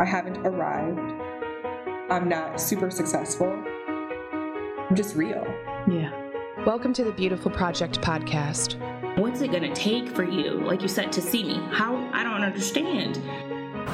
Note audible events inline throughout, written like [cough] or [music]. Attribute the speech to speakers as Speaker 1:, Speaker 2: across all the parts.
Speaker 1: I haven't arrived. I'm not super successful. I'm just real.
Speaker 2: Yeah.
Speaker 3: Welcome to the Beautifull Project podcast.
Speaker 4: What's it gonna take for you, like you said, to see me? How? I don't understand.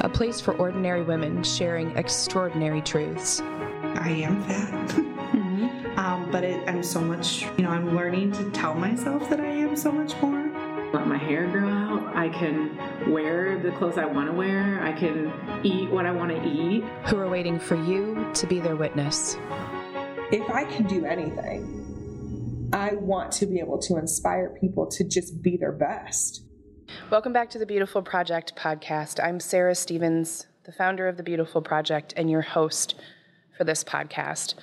Speaker 3: A place for ordinary women sharing extraordinary truths.
Speaker 5: I am fat. [laughs] mm-hmm. um, but it, I'm so much, you know, I'm learning to tell myself that I am so much more.
Speaker 6: Let my hair grow out. I can wear the clothes I want to wear. I can eat what I want to eat.
Speaker 3: Who are waiting for you to be their witness.
Speaker 1: If I can do anything, I want to be able to inspire people to just be their best.
Speaker 3: Welcome back to the Beautifull Project podcast. I'm Sarah Stevens, the founder of the Beautifull Project and your host for this podcast.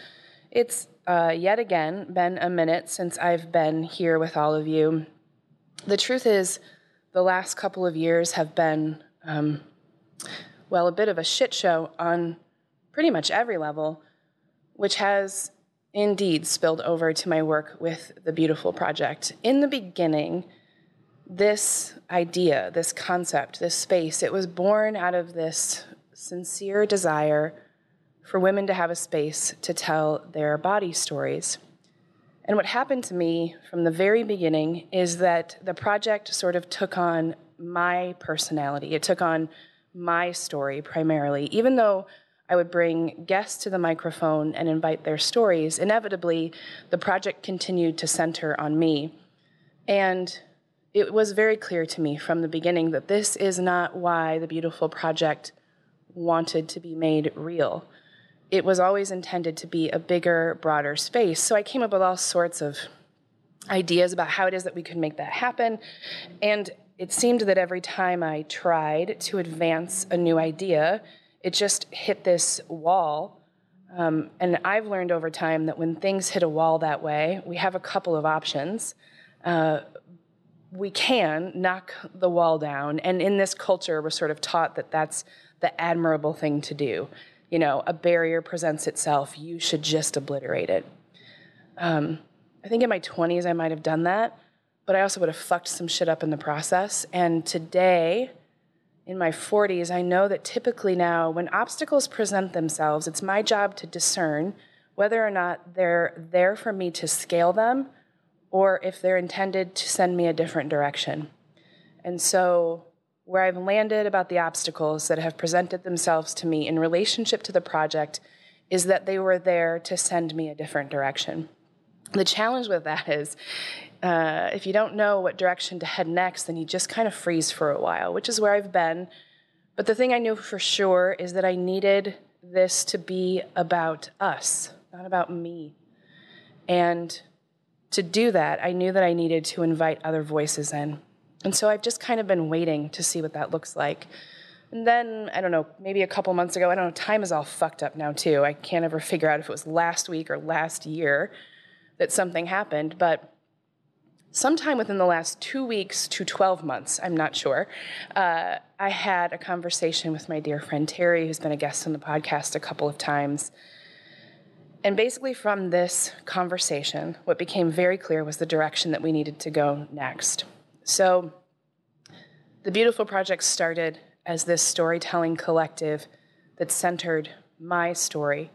Speaker 3: It's uh, yet again been a minute since I've been here with all of you. The truth is, the last couple of years have been, um, well, a bit of a shit show on pretty much every level, which has indeed spilled over to my work with the Beautifull Project. In the beginning, this idea, this concept, this space, it was born out of this sincere desire for women to have a space to tell their body stories. And what happened to me from the very beginning is that the project sort of took on my personality. It took on my story primarily. Even though I would bring guests to the microphone and invite their stories, inevitably the project continued to center on me. And it was very clear to me from the beginning that this is not why the Beautifull Project wanted to be made real it was always intended to be a bigger, broader space. So I came up with all sorts of ideas about how it is that we could make that happen. And it seemed that every time I tried to advance a new idea, it just hit this wall. Um, and I've learned over time that when things hit a wall that way, we have a couple of options. Uh, we can knock the wall down. And in this culture, we're sort of taught that that's the admirable thing to do you know, a barrier presents itself, you should just obliterate it. Um, I think in my 20s I might have done that, but I also would have fucked some shit up in the process. And today, in my 40s, I know that typically now, when obstacles present themselves, it's my job to discern whether or not they're there for me to scale them or if they're intended to send me a different direction. And so where I've landed about the obstacles that have presented themselves to me in relationship to the project is that they were there to send me a different direction. The challenge with that is uh, if you don't know what direction to head next, then you just kind of freeze for a while, which is where I've been. But the thing I knew for sure is that I needed this to be about us, not about me. And to do that, I knew that I needed to invite other voices in. And so I've just kind of been waiting to see what that looks like. And then, I don't know, maybe a couple months ago, I don't know, time is all fucked up now too. I can't ever figure out if it was last week or last year that something happened, but sometime within the last two weeks to 12 months, I'm not sure, uh, I had a conversation with my dear friend Teri, who's been a guest on the podcast a couple of times. And basically, from this conversation, what became very clear was the direction that we needed to go next. So, the Beautifull Project started as this storytelling collective that centered my story.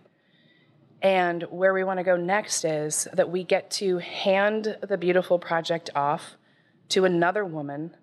Speaker 3: And where we want to go next is that we get to hand the Beautifull Project off to another woman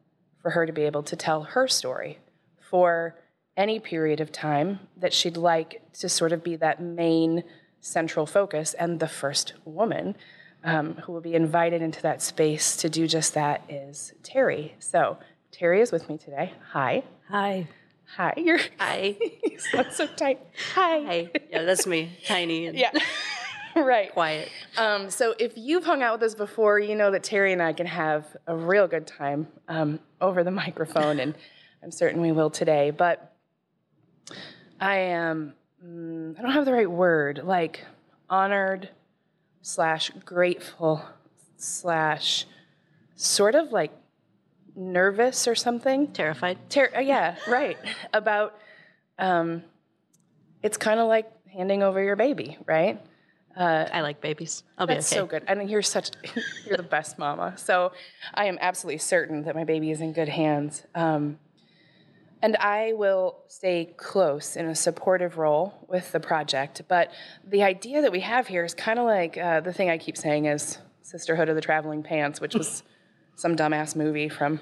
Speaker 3: for her to be able to tell her story for any period of time that she'd like to sort of be that main central focus and the first woman um, who will be invited into that space to do just that is Teri. So Teri is with me today. Hi.
Speaker 2: Hi.
Speaker 3: Hi. You're
Speaker 2: hi. [laughs]
Speaker 3: you sound so tight. Hi.
Speaker 2: Hi. Yeah, that's me. Tiny and
Speaker 3: yeah. [laughs] right.
Speaker 2: Quiet.
Speaker 3: Um, so if you've hung out with us before, you know that Terry and I can have a real good time um, over the [laughs] microphone, and I'm certain we will today. But I am, mm, I don't have the right word, like honored slash grateful slash sort of like nervous or something.
Speaker 2: Terrified.
Speaker 3: Ter- uh, yeah, right. [laughs] About um, it's kind of like handing over your baby, right?
Speaker 2: Uh, I like babies. I'll be okay.
Speaker 3: so good. I And you're such [laughs] you're the best mama. So I am absolutely certain that my baby is in good hands. Um, And I will stay close in a supportive role with the project. But the idea that we have here is kind of like uh, the thing I keep saying is Sisterhood of the Traveling Pants, which was [laughs] some dumbass movie from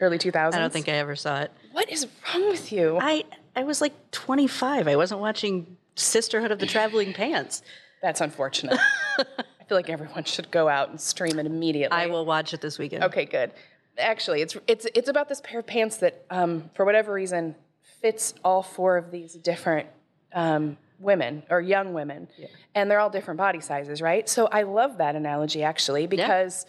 Speaker 3: early 2000s.
Speaker 2: I don't think I ever saw it.
Speaker 3: What is wrong with you?
Speaker 2: I I was like 25. I wasn't watching Sisterhood of the Traveling Pants.
Speaker 3: That's unfortunate. [laughs] I feel like everyone should go out and stream it immediately.
Speaker 2: I will watch it this weekend.
Speaker 3: Okay, good. Actually, it's it's it's about this pair of pants that, um, for whatever reason, fits all four of these different um, women or young women, and they're all different body sizes, right? So I love that analogy actually because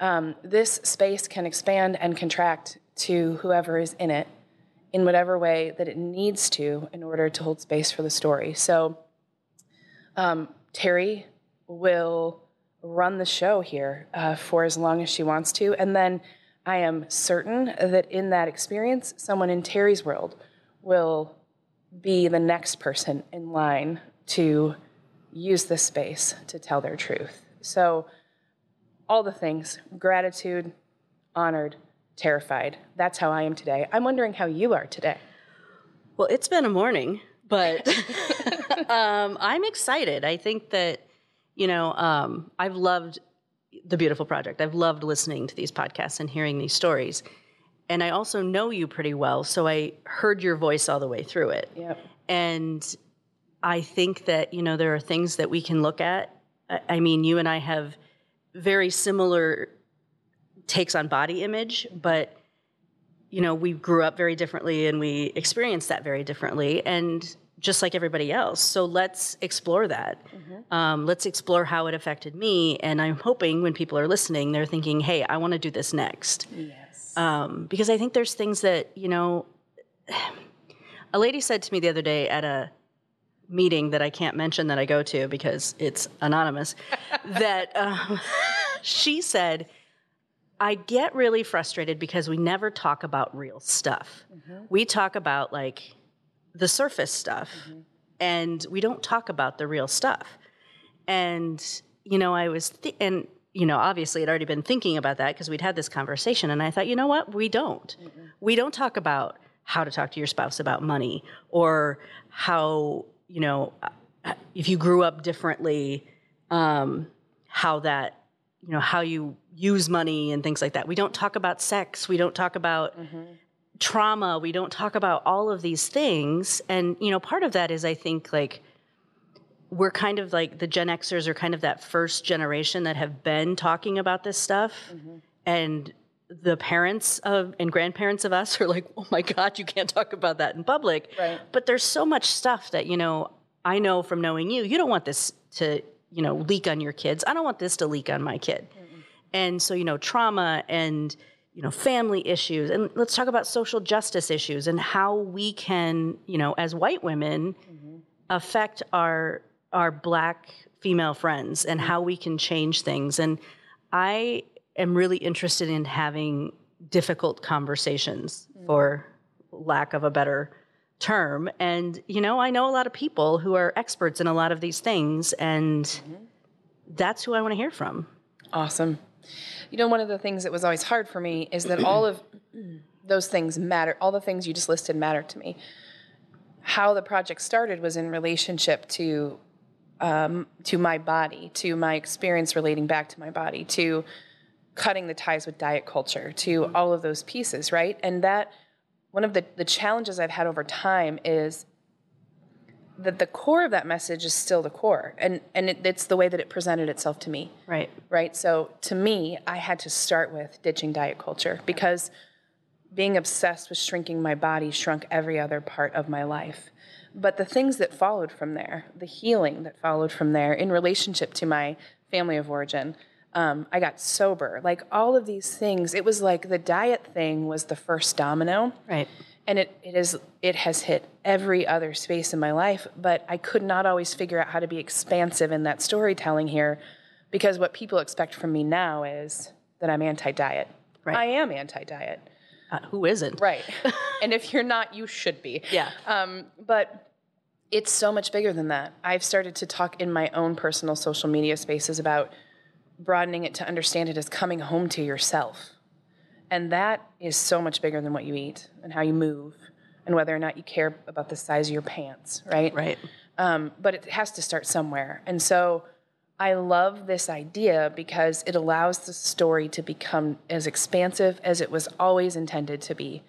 Speaker 3: um, this space can expand and contract to whoever is in it in whatever way that it needs to in order to hold space for the story. So um, Teri will run the show here uh, for as long as she wants to. And then I am certain that in that experience, someone in Teri's world will be the next person in line to use this space to tell their truth. So, all the things gratitude, honored, terrified. That's how I am today. I'm wondering how you are today.
Speaker 2: Well, it's been a morning, but [laughs] [laughs] um, I'm excited. I think that, you know, um, I've loved the Beautifull Project. I've loved listening to these podcasts and hearing these stories. And I also know you pretty well, so I heard your voice all the way through it.
Speaker 3: Yep.
Speaker 2: And I think that, you know, there are things that we can look at. I I mean, you and I have very similar takes on body image, but you know, we grew up very differently and we experienced that very differently, and just like everybody else. So let's explore that. Um, let's explore how it affected me. And I'm hoping when people are listening, they're thinking, hey, I want to do this next.
Speaker 3: Yes.
Speaker 2: Um, because I think there's things that, you know, [sighs] a lady said to me the other day at a meeting that I can't mention that I go to because it's anonymous, [laughs] that um, she said, I get really frustrated because we never talk about real stuff. We talk about like the surface stuff and we don't talk about the real stuff. And, you know, I was, th- and, you know, obviously I'd already been thinking about that because we'd had this conversation. And I thought, you know what? We don't. We don't talk about how to talk to your spouse about money or how, you know, uh, if you grew up differently, um, how that, you know, how you use money and things like that. We don't talk about sex. We don't talk about trauma. We don't talk about all of these things. And, you know, part of that is, I think, like, we're kind of like the Gen Xers are kind of that first generation that have been talking about this stuff. Mm-hmm. And the parents of and grandparents of us are like, oh my God, you can't talk about that in public.
Speaker 3: Right.
Speaker 2: But there's so much stuff that, you know, I know from knowing you, you don't want this to, you know, leak on your kids. I don't want this to leak on my kid. And so, you know, trauma and, you know, family issues. And let's talk about social justice issues and how we can, you know, as white women mm-hmm. affect our our black female friends and how we can change things. And I am really interested in having difficult conversations mm. for lack of a better term. And, you know, I know a lot of people who are experts in a lot of these things, and mm-hmm. that's who I want to hear from.
Speaker 3: Awesome. You know, one of the things that was always hard for me is that all of those things matter. All the things you just listed matter to me. How the project started was in relationship to um, to my body, to my experience relating back to my body, to cutting the ties with diet culture, to all of those pieces, right? And that one of the, the challenges I've had over time is that the core of that message is still the core, and and it, it's the way that it presented itself to me
Speaker 2: Right.
Speaker 3: right? So to me, I had to start with ditching diet culture because being obsessed with shrinking my body shrunk every other part of my life. But the things that followed from there, the healing that followed from there in relationship to my family of origin, um, I got sober. Like all of these things, it was like the diet thing was the first domino
Speaker 2: Right.
Speaker 3: And it, it is it has hit every other space in my life but i could not always figure out how to be expansive in that storytelling here because what people expect from me now is that i'm anti-diet
Speaker 2: Right.
Speaker 3: i am anti-diet
Speaker 2: Uh, who isn't?
Speaker 3: right [laughs] and if you're not you should be
Speaker 2: Yeah.
Speaker 3: um, but it's so much bigger than that i've started to talk in my own personal social media spaces about broadening it to understand it as coming home to yourself and that is so much bigger than what you eat and how you move and whether or not you care about the size of your pants, right?
Speaker 2: Right.
Speaker 3: Um, but it has to start somewhere. And so I love this idea because it allows the story to become as expansive as it was always intended to be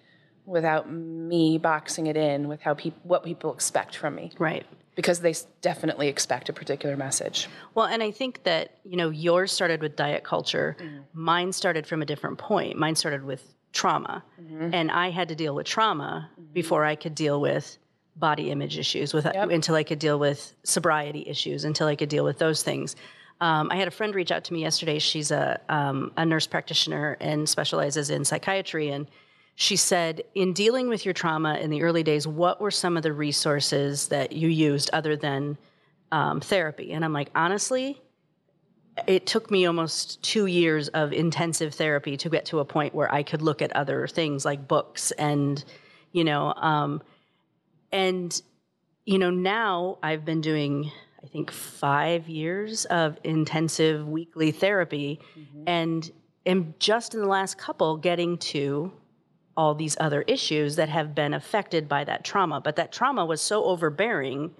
Speaker 3: without me boxing it in with how peop- what people expect from me
Speaker 2: Right.
Speaker 3: because they definitely expect a particular message.
Speaker 2: Well, and I think that, you know, yours started with diet culture. Mine started from a different point. Mine started with trauma. And I had to deal with trauma before I could deal with body image issues, with until I could deal with sobriety issues, until I could deal with those things. Um, I had a friend reach out to me yesterday. She's a, um, a nurse practitioner and specializes in psychiatry. And she said, in dealing with your trauma in the early days, what were some of the resources that you used other than um, therapy? And I'm like, honestly, it took me almost two years of intensive therapy to get to a point where I could look at other things like books and, you know, um, and, you know, now I've been doing, I think, five years of intensive weekly therapy and am just in the last couple getting to all these other issues that have been affected by that trauma. But that trauma was so overbearing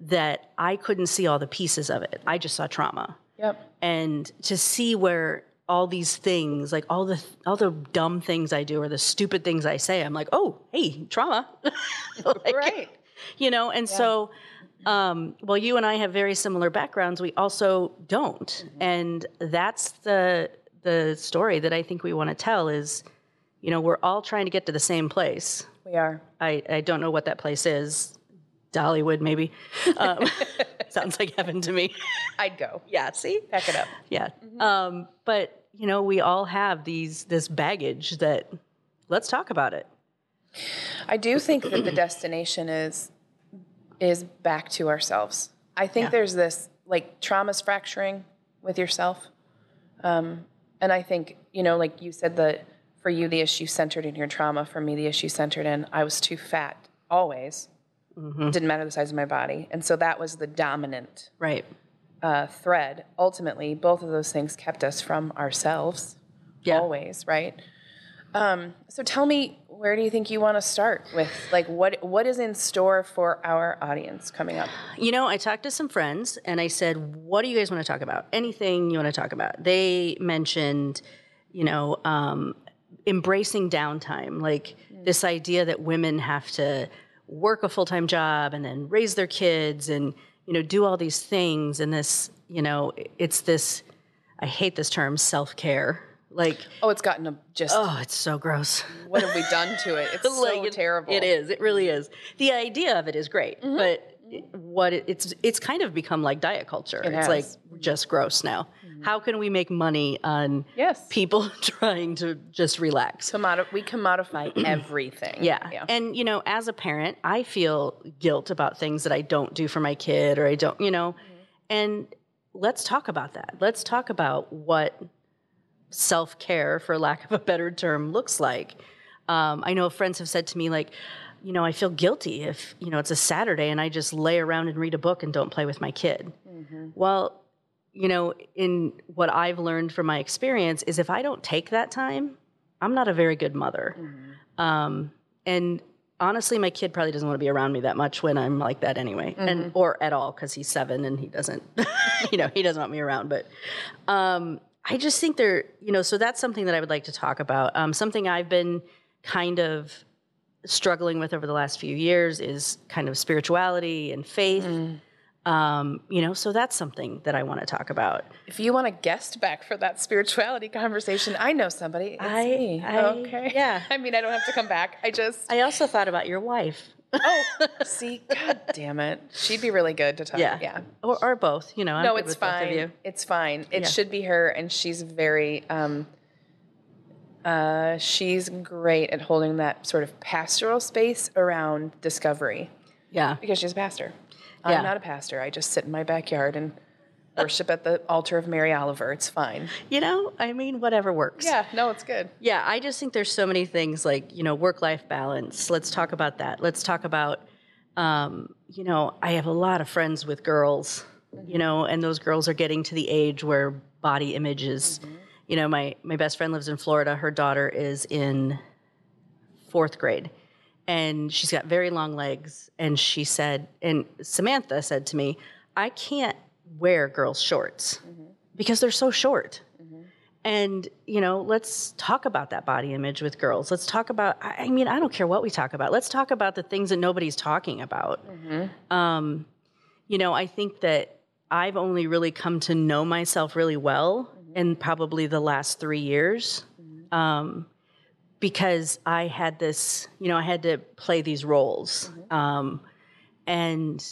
Speaker 2: that I couldn't see all the pieces of it. I just saw trauma
Speaker 3: Yep.
Speaker 2: and to see where all these things like all the all the dumb things i do or the stupid things i say i'm like oh hey trauma [laughs] Like,
Speaker 3: Right.
Speaker 2: you know and so um, well you and i have very similar backgrounds we also don't and that's the the story that i think we want to tell is you know we're all trying to get to the same place
Speaker 3: We are.
Speaker 2: i i don't know what that place is dollywood maybe um, [laughs] sounds like heaven to me
Speaker 3: I'd go.
Speaker 2: yeah see
Speaker 3: Pack it up.
Speaker 2: yeah. Um, but you know, we all have these this baggage that let's talk about it.
Speaker 3: I do think that the destination is is back to ourselves. I think
Speaker 2: Yeah.
Speaker 3: there's this like trauma's fracturing with yourself, um, and I think you know, like you said, that for you the issue centered in your trauma. For me, the issue centered in I was too fat always. Didn't matter the size of my body, and so that was the dominant
Speaker 2: Right.
Speaker 3: uh, thread. Ultimately, both of those things kept us from ourselves.
Speaker 2: Yeah.
Speaker 3: Always, right? Um, so tell me, where do you think you want to start with? Like, what what is in store for our audience coming up?
Speaker 2: You know, I talked to some friends and I said, "What do you guys want to talk about? Anything you want to talk about?" They mentioned, you know, um, embracing downtime, like this idea that women have to work a full time job and then raise their kids and you know do all these things and this, you know, it's this. I hate this term, self care. Like,
Speaker 3: Oh, it's gotten a just.
Speaker 2: oh, it's so gross.
Speaker 3: What have we done to it? [laughs] It's so
Speaker 2: Like, it-
Speaker 3: terrible.
Speaker 2: It is. It really is. The idea of it is great,
Speaker 3: Mm-hmm.
Speaker 2: but what it, it's it's kind of become like diet culture. it's
Speaker 3: has.
Speaker 2: like just gross now. How can we make money on
Speaker 3: Yes.
Speaker 2: people [laughs] trying to just relax?
Speaker 3: Commodi- we commodify [clears throat] everything.
Speaker 2: Yeah.
Speaker 3: Yeah.
Speaker 2: And, you know, as a parent, I feel guilt about things that I don't do for my kid or I don't, you know, and let's talk about that. Let's talk about what self care, for lack of a better term, looks like. Um, I know friends have said to me, like, you know, I feel guilty if, you know, it's a Saturday and I just lay around and read a book and don't play with my kid. Well, you know, in what I've learned from my experience is if I don't take that time, I'm not a very good mother. Um, and honestly, my kid probably doesn't want to be around me that much when I'm like that anyway, and or at all because he's seven and he doesn't, [laughs] you know, he doesn't want me around. But um, I just think there, you know, so that's something that I would like to talk about. Um, something I've been kind of struggling with over the last few years is kind of spirituality and faith. Um, you know, so that's something that I want to talk about.
Speaker 3: If you want a guest back for that spirituality conversation, I know somebody. It's
Speaker 2: I-
Speaker 3: me.
Speaker 2: I-
Speaker 3: okay.
Speaker 2: yeah. [laughs]
Speaker 3: I mean, I don't have to come back. I just.
Speaker 2: I also thought about your wife.
Speaker 3: Oh, see, god damn it. She'd be really good to talk.
Speaker 2: Yeah.
Speaker 3: Yeah.
Speaker 2: Or, or both, you know. I'm
Speaker 3: no, it's
Speaker 2: with both of
Speaker 3: fine. It's fine. It
Speaker 2: Yeah.
Speaker 3: should be her, and she's very. Um, uh, she's great at holding that sort of pastoral space around discovery
Speaker 2: Yeah.
Speaker 3: because she's a pastor.
Speaker 2: Yeah.
Speaker 3: I'm not a pastor. I just sit in my backyard and worship at the altar of Mary Oliver. It's fine.
Speaker 2: You know, I mean, whatever works.
Speaker 3: Yeah, no, it's good.
Speaker 2: Yeah, I just think there's so many things like, you know, work life balance. Let's talk about that. Let's talk about, um, you know, I have a lot of friends with girls, you know, and those girls are getting to the age where body image is, you know, my, my best friend lives in Florida. Her daughter is in fourth grade. and she's got very long legs. And she said, and Samantha said to me, I can't wear girls' shorts mm-hmm. because they're so short. Mm-hmm. And, you know, let's talk about that body image with girls. Let's talk about, I I mean, I don't care what we talk about. Let's talk about the things that nobody's talking about. Mm-hmm. Um, you know, I think that I've only really come to know myself really well in probably the last three years. Um, because I had this, you know, I had to play these roles. Um, and,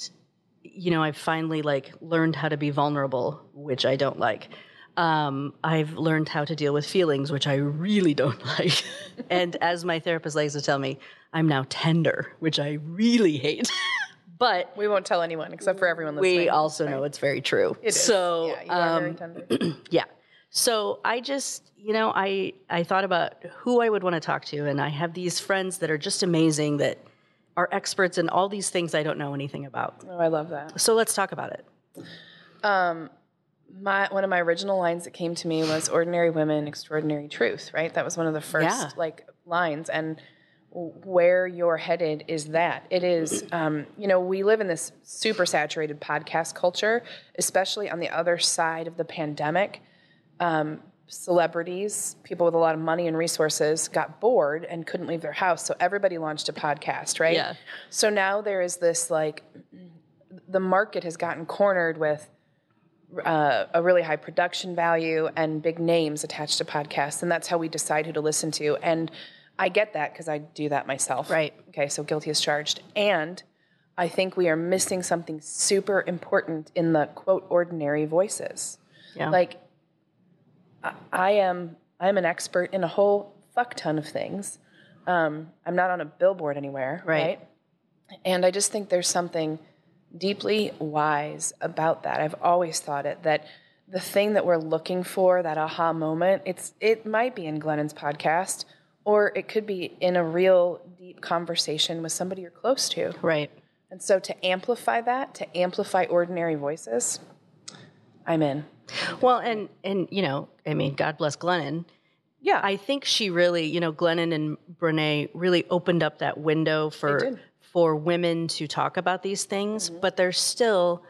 Speaker 2: you know, I've finally like learned how to be vulnerable, which I don't like. Um, I've learned how to deal with feelings, which I really don't [laughs] like. [laughs] and as my therapist likes to tell me, I'm now tender, which I really hate. [laughs] but
Speaker 3: We won't tell anyone except for everyone listening.
Speaker 2: we also know it's very true.
Speaker 3: It is.
Speaker 2: So,
Speaker 3: yeah, you are very
Speaker 2: um,
Speaker 3: tender. [clears throat]
Speaker 2: yeah. So I just, you know, I I thought about who I would want to talk to, and I have these friends that are just amazing that are experts in all these things I don't know anything about.
Speaker 3: Oh, I love that.
Speaker 2: So let's talk about it.
Speaker 3: Um, my one of my original lines that came to me was ordinary women extraordinary truth right that was one of the first
Speaker 2: Yeah.
Speaker 3: like lines and where you're headed is that it is um, you know we live in this super saturated podcast culture especially on the other side of the pandemic um, celebrities people with a lot of money and resources got bored and couldn't leave their house so everybody launched a podcast right
Speaker 2: Yeah.
Speaker 3: so now there is this like the market has gotten cornered with uh, a really high production value and big names attached to podcasts, and that's how we decide who to listen to. And I get that because I do that myself.
Speaker 2: Right.
Speaker 3: Okay, so guilty as charged. And I think we are missing something super important in the quote ordinary voices.
Speaker 2: Yeah.
Speaker 3: Like, I, I am I'm an expert in a whole fuck ton of things. Um, I'm not on a billboard anywhere,
Speaker 2: Right.
Speaker 3: right? And I just think there's something deeply wise about that. I've always thought it that the thing that we're looking for, that aha moment, it's it might be in Glennon's podcast, or it could be in a real deep conversation with somebody you're close to.
Speaker 2: right.
Speaker 3: And so to amplify that, to amplify ordinary voices, I'm in.
Speaker 2: Well, and and you know, I mean, God bless Glennon.
Speaker 3: Yeah.
Speaker 2: I think she really, you know, Glennon and Brene really opened up that window for for women to talk about these things, but there's still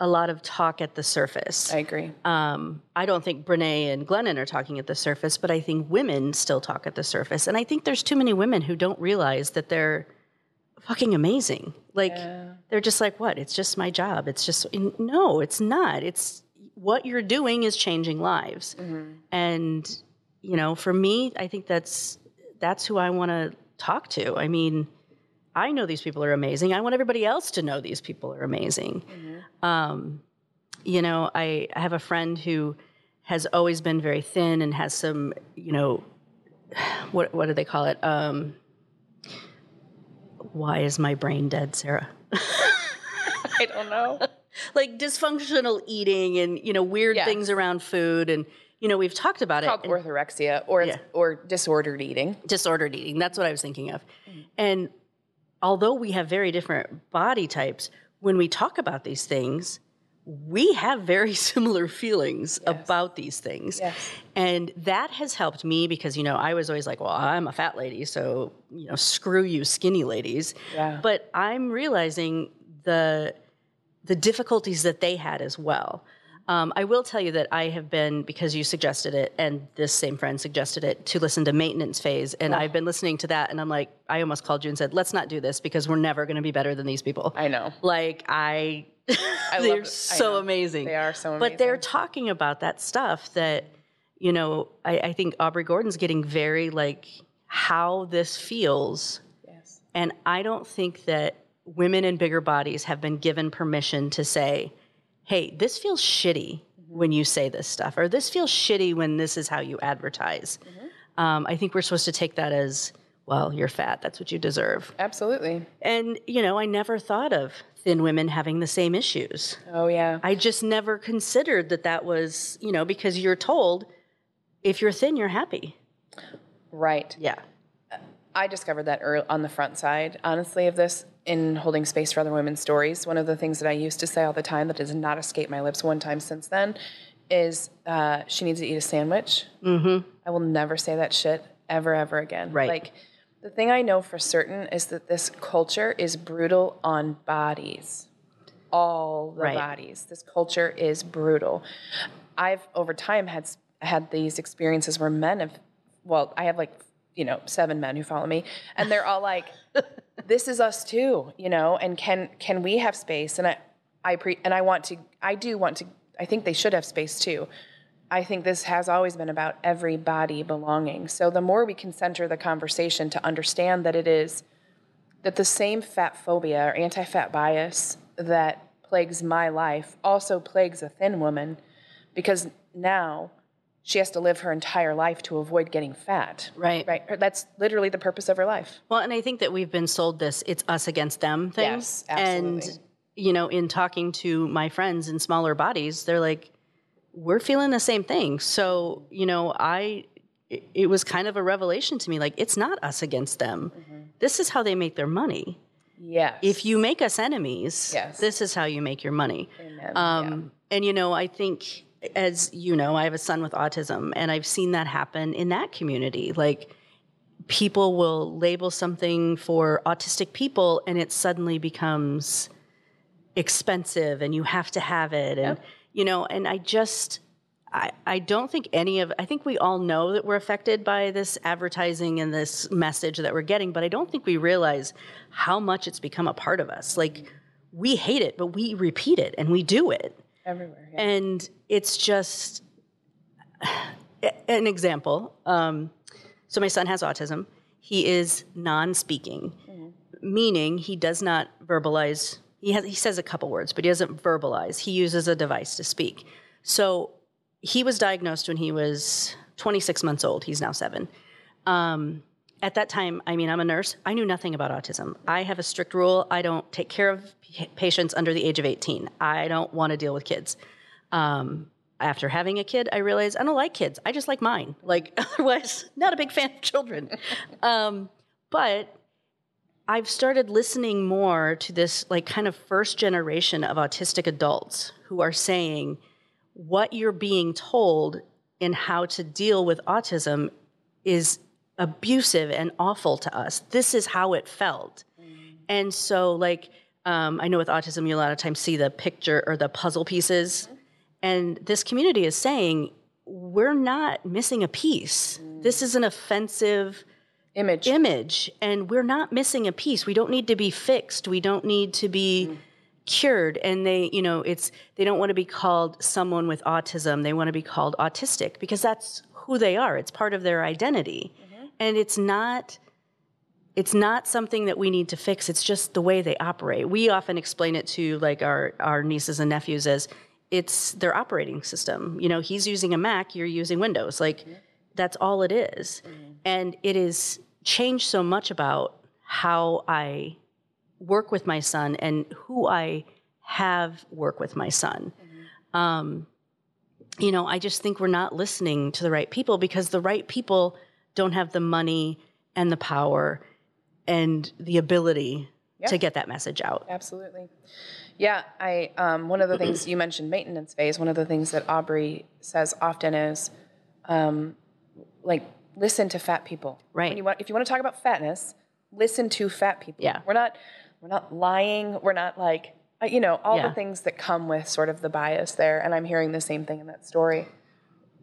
Speaker 2: a lot of talk at the surface.
Speaker 3: I agree.
Speaker 2: Um, I don't think Brene and Glennon are talking at the surface, but I think women still talk at the surface. And I think there's too many women who don't realize that they're fucking amazing. Like, they're just like, what? It's just my job. It's just, no, it's not. It's what you're doing is changing lives. And, you know, for me, I think that's, that's who I want to talk to. I mean, I know these people are amazing. I want everybody else to know these people are amazing. Um, you know, I, I have a friend who has always been very thin and has some, you know, what what do they call it? Um, why is my brain dead, Sarah? [laughs]
Speaker 3: I don't know.
Speaker 2: Like dysfunctional eating and you know weird
Speaker 3: Yes.
Speaker 2: things around food and you know we've talked about it.
Speaker 3: Called orthorexia or
Speaker 2: Yeah.
Speaker 3: or disordered eating.
Speaker 2: disordered eating. That's what I was thinking of. Mm. And although we have very different body types, when we talk about these things, we have very [laughs] similar feelings about these things.
Speaker 3: Yes.
Speaker 2: And that has helped me because, you know, I was always like, well, I'm a fat lady, so, you know, screw you skinny ladies.
Speaker 3: Yeah.
Speaker 2: But I'm realizing the the difficulties that they had as well. Um, I will tell you that I have been, because you suggested it, and this same friend suggested it, to listen to Maintenance Phase. And I've been listening to that, and I'm like, I almost called you and said, let's not do this because we're never going to be better than these people.
Speaker 3: I know.
Speaker 2: Like, I, [laughs]
Speaker 3: love
Speaker 2: they're.
Speaker 3: I
Speaker 2: so
Speaker 3: know.
Speaker 2: amazing.
Speaker 3: They are so amazing.
Speaker 2: But they're talking about that stuff that, you know, I, I think Aubrey Gordon's getting very like how this feels.
Speaker 3: Yes.
Speaker 2: And I don't think that women in bigger bodies have been given permission to say, hey, this feels shitty when you say this stuff, or this feels shitty when this is how you advertise. Um, I think we're supposed to take that as, well, you're fat. That's what you deserve.
Speaker 3: Absolutely.
Speaker 2: And, you know, I never thought of thin women having the same issues.
Speaker 3: Oh yeah.
Speaker 2: I just never considered that that was, you know, because you're told if you're thin, you're happy.
Speaker 3: right.
Speaker 2: Yeah.
Speaker 3: I discovered that on the front side, honestly, of this in holding space for other women's stories. One of the things that I used to say all the time that does not escape my lips one time since then is uh, she needs to eat a sandwich. Mm-hmm. I will never say that shit ever, ever again.
Speaker 2: Right.
Speaker 3: Like, The thing I know for certain is that this culture is brutal on bodies. All the
Speaker 2: Right.
Speaker 3: bodies. This culture is brutal. I've over time had had these experiences where men have well, I have like, you know, seven men who follow me and they're all like [laughs] this is us too, you know, and can can we have space? And I I pre and I want to I do want to I think they should have space too. I think this has always been about everybody belonging. So the more we can center the conversation to understand that it is that the same fat phobia or anti-fat bias that plagues my life also plagues a thin woman because now she has to live her entire life to avoid getting fat.
Speaker 2: Right.
Speaker 3: Right. That's literally the purpose of her life.
Speaker 2: Well, and I think that we've been sold this it's us against them thing.
Speaker 3: Yes, absolutely.
Speaker 2: And, you know, in talking to my friends in smaller bodies, they're like, we're feeling the same thing. So, you know, I, it, it was kind of a revelation to me like, it's not us against them.
Speaker 3: Mm-hmm.
Speaker 2: This is how they make their money.
Speaker 3: Yes.
Speaker 2: If you make us enemies,
Speaker 3: Yes.
Speaker 2: this is how you make your money.
Speaker 3: Amen.
Speaker 2: Um, And you know, I think, as you know, I have a son with autism, and I've seen that happen in that community. Like, people will label something for autistic people, and it suddenly becomes expensive, and you have to have it. And, you know, and I just, I, I don't think any of, I think we all know that we're affected by this advertising and this message that we're getting, but I don't think we realize how much it's become a part of us. Like, we hate it, but we repeat it and we do it.
Speaker 3: Everywhere. yeah.
Speaker 2: And it's just an example. Um, so my son has autism. He is non-speaking, meaning he does not verbalize. He has he says a couple words, but he doesn't verbalize. He uses a device to speak. So he was diagnosed when he was 26 months old. He's now seven. Um, at that time, I mean, I'm a nurse. I knew nothing about autism. I have a strict rule. I don't take care of patients under the age of 18. I don't want to deal with kids. Um, after having a kid, I realized I don't like kids. I just like mine. Like, [laughs] otherwise, not a big fan of children. [laughs] um, but I've started listening more to this, like, kind of first generation of autistic adults who are saying what you're being told in how to deal with autism is abusive and awful to us. This is how it felt. And so, like, um, I know with autism, you a lot of times see the picture or the puzzle pieces. And this community is saying, we're not missing a piece. This is an offensive
Speaker 3: Image.
Speaker 2: image, and we're not missing a piece. We don't need to be fixed. We don't need to be cured. And they, you know, it's they don't want to be called someone with autism. They want to be called autistic because that's who they are. It's part of their identity, and it's not. It's not something that we need to fix. It's just the way they operate. We often explain it to like our our nieces and nephews as it's their operating system. You know, he's using a Mac, you're using Windows. Like that's all it is. And it has changed so much about how I work with my son and who I have work with my son. Um, you know, I just think we're not listening to the right people because the right people don't have the money and the power and the ability to get that message out.
Speaker 3: Absolutely. Yeah, I um, one of the things you mentioned maintenance phase. One of the things that Aubrey says often is, um, like, listen to fat people.
Speaker 2: Right.
Speaker 3: When you want, if you want to talk about fatness, listen to fat people.
Speaker 2: Yeah.
Speaker 3: We're not, we're not lying. We're not like, uh, you know, all
Speaker 2: Yeah.
Speaker 3: the things that come with sort of the bias there. And I'm hearing the same thing in that story.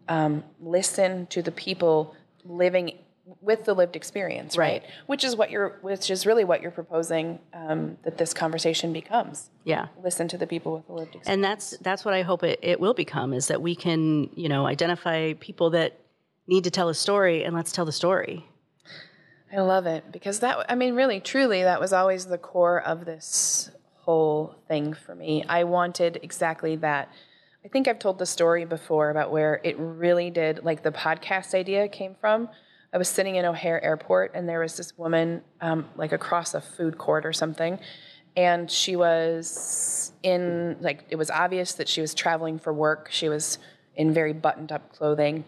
Speaker 3: Um, listen to the people living with the lived experience, right?
Speaker 2: Right.
Speaker 3: Which is what you're, which is really what you're proposing um, that this conversation becomes.
Speaker 2: Yeah.
Speaker 3: Listen to the people with the lived experience.
Speaker 2: and that's that's what I hope it, it will become is that we can you know identify people that need to tell a story and let's tell the story.
Speaker 3: I love it because that, I mean, really, truly, that was always the core of this whole thing for me. I wanted exactly that. I think I've told the story before about where it really did, like the podcast idea came from. I was sitting in O'Hare Airport and there was this woman, um, like across a food court or something, and she was in, like, it was obvious that she was traveling for work. She was in very buttoned up clothing.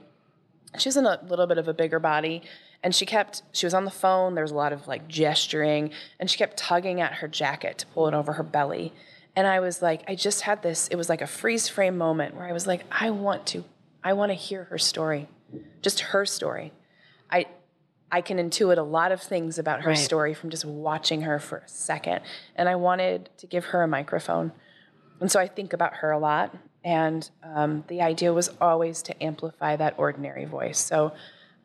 Speaker 3: She was in a little bit of a bigger body and she kept she was on the phone. There was a lot of like gesturing and she kept tugging at her jacket to pull it over her belly. And i was like i just had this it was like a freeze frame moment where i was like i want to i want to hear her story just her story i I can intuit a lot of things about her
Speaker 2: Right.
Speaker 3: story from just watching her for a second. And I wanted to give her a microphone. And so I think about her a lot. And um, the idea was always to amplify that ordinary voice. So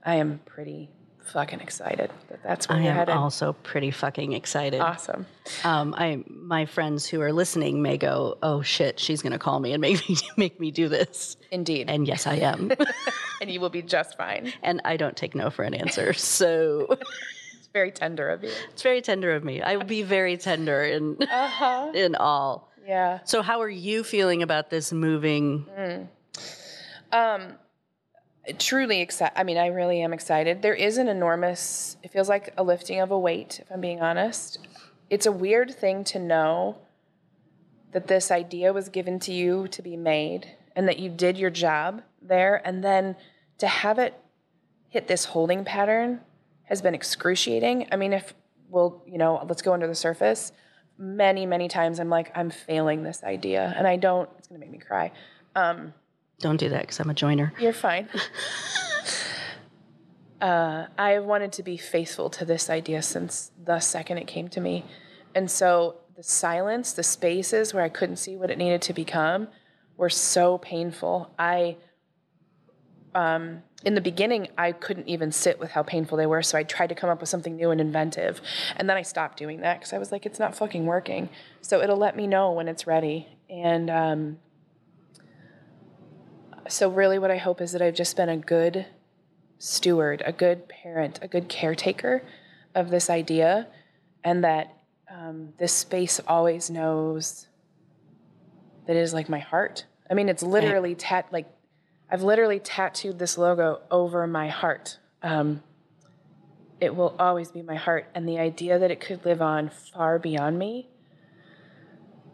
Speaker 3: I am pretty fucking excited that that's where
Speaker 2: I am
Speaker 3: headed.
Speaker 2: also pretty fucking excited.
Speaker 3: Awesome.
Speaker 2: Um, I my friends who are listening may go, "Oh shit, she's going to call me and make me [laughs] make me do this."
Speaker 3: Indeed.
Speaker 2: And yes, I am. [laughs]
Speaker 3: and you will be just fine. [laughs]
Speaker 2: and I don't take no for an answer. So [laughs]
Speaker 3: It's very tender of you.
Speaker 2: it's very tender of me. I will be very tender in
Speaker 3: Uh-huh.
Speaker 2: in all.
Speaker 3: Yeah.
Speaker 2: So how are you feeling about this moving?
Speaker 3: Um, truly excited. I mean, I really am excited. There is an enormous, it feels like a lifting of a weight, if I'm being honest. It's a weird thing to know that this idea was given to you to be made and that you did your job there. And then to have it hit this holding pattern has been excruciating. I mean, if we'll, you know, let's go under the surface. Many, many times I'm like, I'm failing this idea. And I don't, it's going to make me cry.
Speaker 2: Don't do that because I'm a joiner.
Speaker 3: You're fine. [laughs] uh, I have wanted to be faithful to this idea since the second it came to me. And so the silence, the spaces where I couldn't see what it needed to become were so painful. I, um, in the beginning, I couldn't even sit with how painful they were. So I tried to come up with something new and inventive. And then I stopped doing that because I was like, it's not fucking working. So it'll let me know when it's ready. And, um, so really what i hope is that i've just been a good steward a good parent a good caretaker of this idea and that um, this space always knows that it is like my heart i mean it's literally tat like i've literally tattooed this logo over my heart um, it will always be my heart and the idea that it could live on far beyond me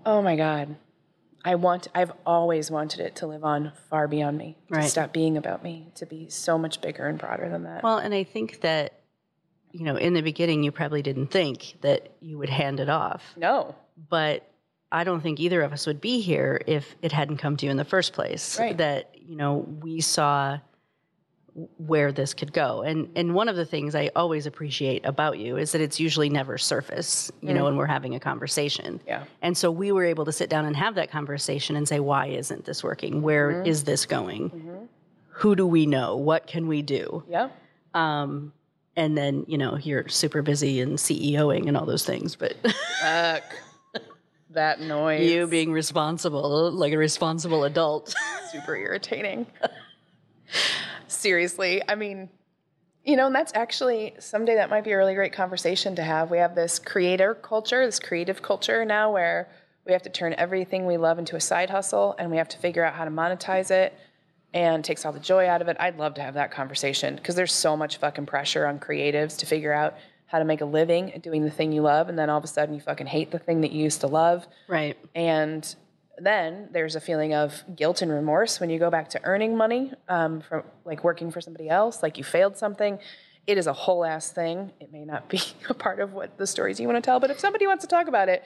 Speaker 3: oh my god I want I've always wanted it to live on far beyond me. To stop being about me, to be so much bigger and broader than that.
Speaker 2: Well, and I think that you know, in the beginning, you probably didn't think that you would hand it off,
Speaker 3: no.
Speaker 2: but I don't think either of us would be here if it hadn't come to you in the first place.
Speaker 3: Right.
Speaker 2: That you know, we saw where this could go. And and one of the things I always appreciate about you is that it's usually never surface, you know, when we're having a conversation.
Speaker 3: Yeah.
Speaker 2: And so we were able to sit down and have that conversation and say, why isn't this working? Where is this going? Who do we know? What can we do?
Speaker 3: Yeah.
Speaker 2: Um, and then, you know, you're super busy and CEOing and all those things, but.
Speaker 3: That noise.
Speaker 2: you being responsible, like a responsible adult. [laughs]
Speaker 3: super irritating. Seriously, I mean, you know, and that's actually someday that might be a really great conversation to have. We have this creator culture, this creative culture now where we have to turn everything we love into a side hustle and we have to figure out how to monetize it and takes all the joy out of it. I'd love to have that conversation because there's so much fucking pressure on creatives to figure out how to make a living doing the thing you love and then all of a sudden you fucking hate the thing that you used to love.
Speaker 2: right.
Speaker 3: And then there's a feeling of guilt and remorse when you go back to earning money um, from like working for somebody else, like you failed something. It is a whole ass thing. It may not be [laughs] a part of what the stories you want to tell, but if somebody wants to talk about it,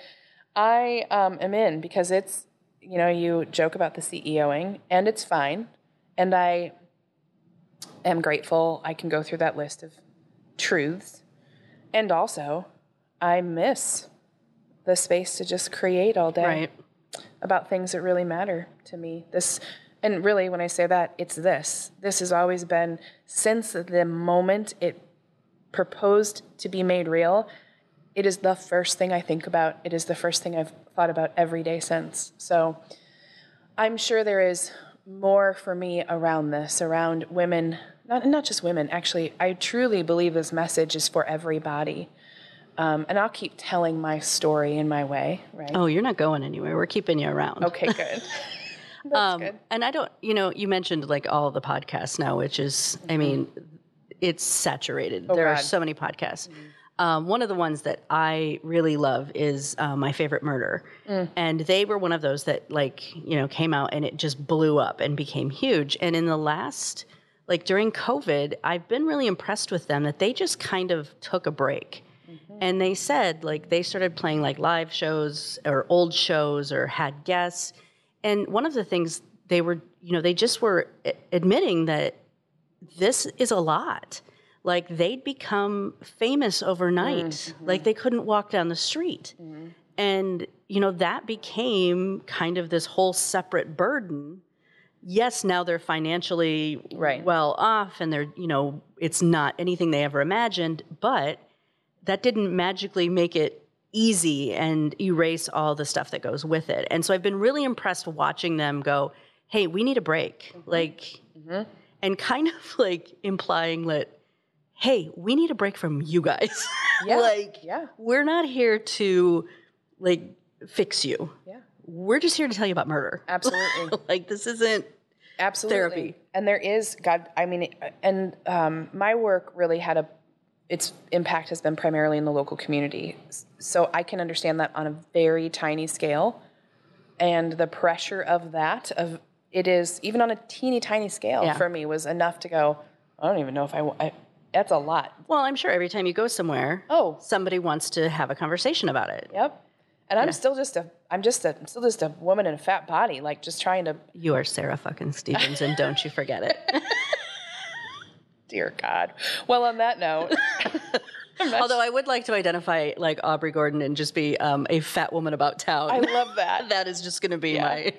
Speaker 3: I um, am in because it's, you know, you joke about the CEOing and it's fine. And I am grateful I can go through that list of truths. And also, I miss the space to just create all day
Speaker 2: Right.
Speaker 3: about things that really matter to me. This, and really, when I say that, it's this. This has always been since the moment it proposed to be made real. It is the first thing I think about. It is the first thing I've thought about every day since. So, I'm sure there is more for me around this, around women, not not just women. Actually, I truly believe this message is for everybody. Um, and I'll keep telling my story in my way, right?
Speaker 2: Oh, you're not going anywhere. We're keeping you around.
Speaker 3: Okay, good. [laughs] That's
Speaker 2: Um,
Speaker 3: good.
Speaker 2: and I don't, you know, you mentioned like all the podcasts now, which is, I mean, it's saturated. Oh, there are so many podcasts. Um, one of the ones that I really love is uh, My Favorite Murder. And they were one of those that, like, you know, came out and it just blew up and became huge. And in the last, like during COVID, I've been really impressed with them that they just kind of took a break. Mm-hmm. And they said, like, they started playing like live shows or old shows or had guests. And one of the things they were, you know, they just were admitting that this is a lot. like they'd become famous overnight. Mm-hmm. Like they couldn't walk down the street. Mm-hmm. And, you know, that became kind of this whole separate burden. Yes, now they're financially
Speaker 3: Right.
Speaker 2: well off and they're, you know, it's not anything they ever imagined, but that didn't magically make it easy and erase all the stuff that goes with it. And so I've been really impressed watching them go, hey, we need a break. Mm-hmm. Like, mm-hmm. and kind of [laughs] like implying that, hey, we need a break from you guys. [laughs]
Speaker 3: Yeah,
Speaker 2: like,
Speaker 3: yeah.
Speaker 2: we're not here to like fix you.
Speaker 3: Yeah.
Speaker 2: We're just here to tell you about murder. [laughs]
Speaker 3: Absolutely.
Speaker 2: like, this isn't
Speaker 3: Absolutely.
Speaker 2: therapy.
Speaker 3: And there is God. I mean, and um, my work really had a. Its impact has been primarily in the local community, so I can understand that on a very tiny scale, and the pressure of that of it is even on a teeny tiny scale
Speaker 2: Yeah.
Speaker 3: for me was enough to go. I don't even know if I. I that's a lot.
Speaker 2: Well, I'm sure every time you go somewhere,
Speaker 3: Oh.
Speaker 2: somebody wants to have a conversation about it.
Speaker 3: Yep. And I'm still just a. I'm just a. I'm still just a woman in a fat body, like just trying to.
Speaker 2: You are Sarah fucking Stevens, and don't you forget it. [laughs]
Speaker 3: Dear God. Well, on that note. [laughs]
Speaker 2: Although I would like to identify like Aubrey Gordon and just be um, a fat woman about town.
Speaker 3: I love that. [laughs]
Speaker 2: that is just going to be my.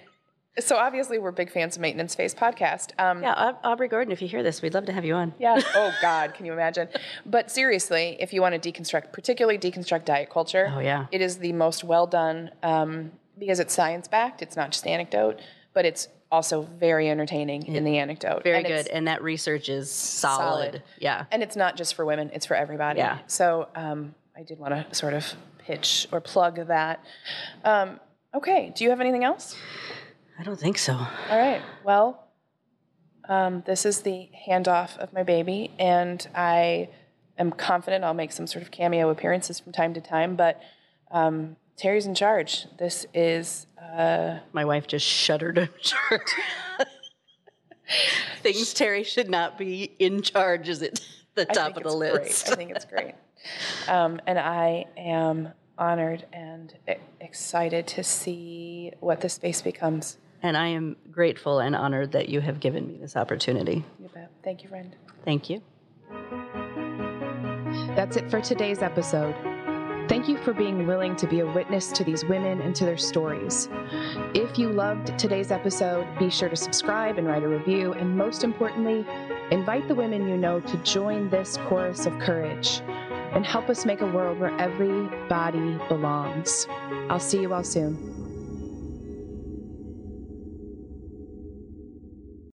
Speaker 3: So obviously we're big fans of Maintenance Phase podcast. Um,
Speaker 2: Yeah, Au- Aubrey Gordon, if you hear this, we'd love to have you on.
Speaker 3: yeah. [laughs] Oh God, can you imagine? But seriously, if you want to deconstruct, particularly deconstruct diet culture,
Speaker 2: Oh, yeah.
Speaker 3: it is the most well done um, because it's science backed. It's not just anecdote, but it's also very entertaining in the anecdote.
Speaker 2: Very
Speaker 3: And
Speaker 2: good. And that research is solid.
Speaker 3: Solid.
Speaker 2: Yeah.
Speaker 3: And it's not just for women; it's for everybody.
Speaker 2: Yeah.
Speaker 3: So um, I did want to sort of pitch or plug that. Um, okay. Do you have anything else?
Speaker 2: I don't think so.
Speaker 3: All right. Well, um, this is the handoff of my baby, and I am confident I'll make some sort of cameo appearances from time to time. But um, Teri's in charge. This is uh,
Speaker 2: My wife just shuddered in [laughs] charge. Things Terry should not be in charge is at the top of the
Speaker 3: it's
Speaker 2: list.
Speaker 3: Great. I think it's great, um, and I am honored and e- excited to see what this space becomes.
Speaker 2: And I am grateful and honored that you have given me this opportunity.
Speaker 3: You bet. Thank you, friend.
Speaker 2: Thank you.
Speaker 3: That's it for today's episode. Thank you for being willing to be a witness to these women and to their stories. If you loved today's episode, be sure to subscribe and write a review. And most importantly, invite the women you know to join this chorus of courage and help us make a world where every body belongs. I'll see you all soon.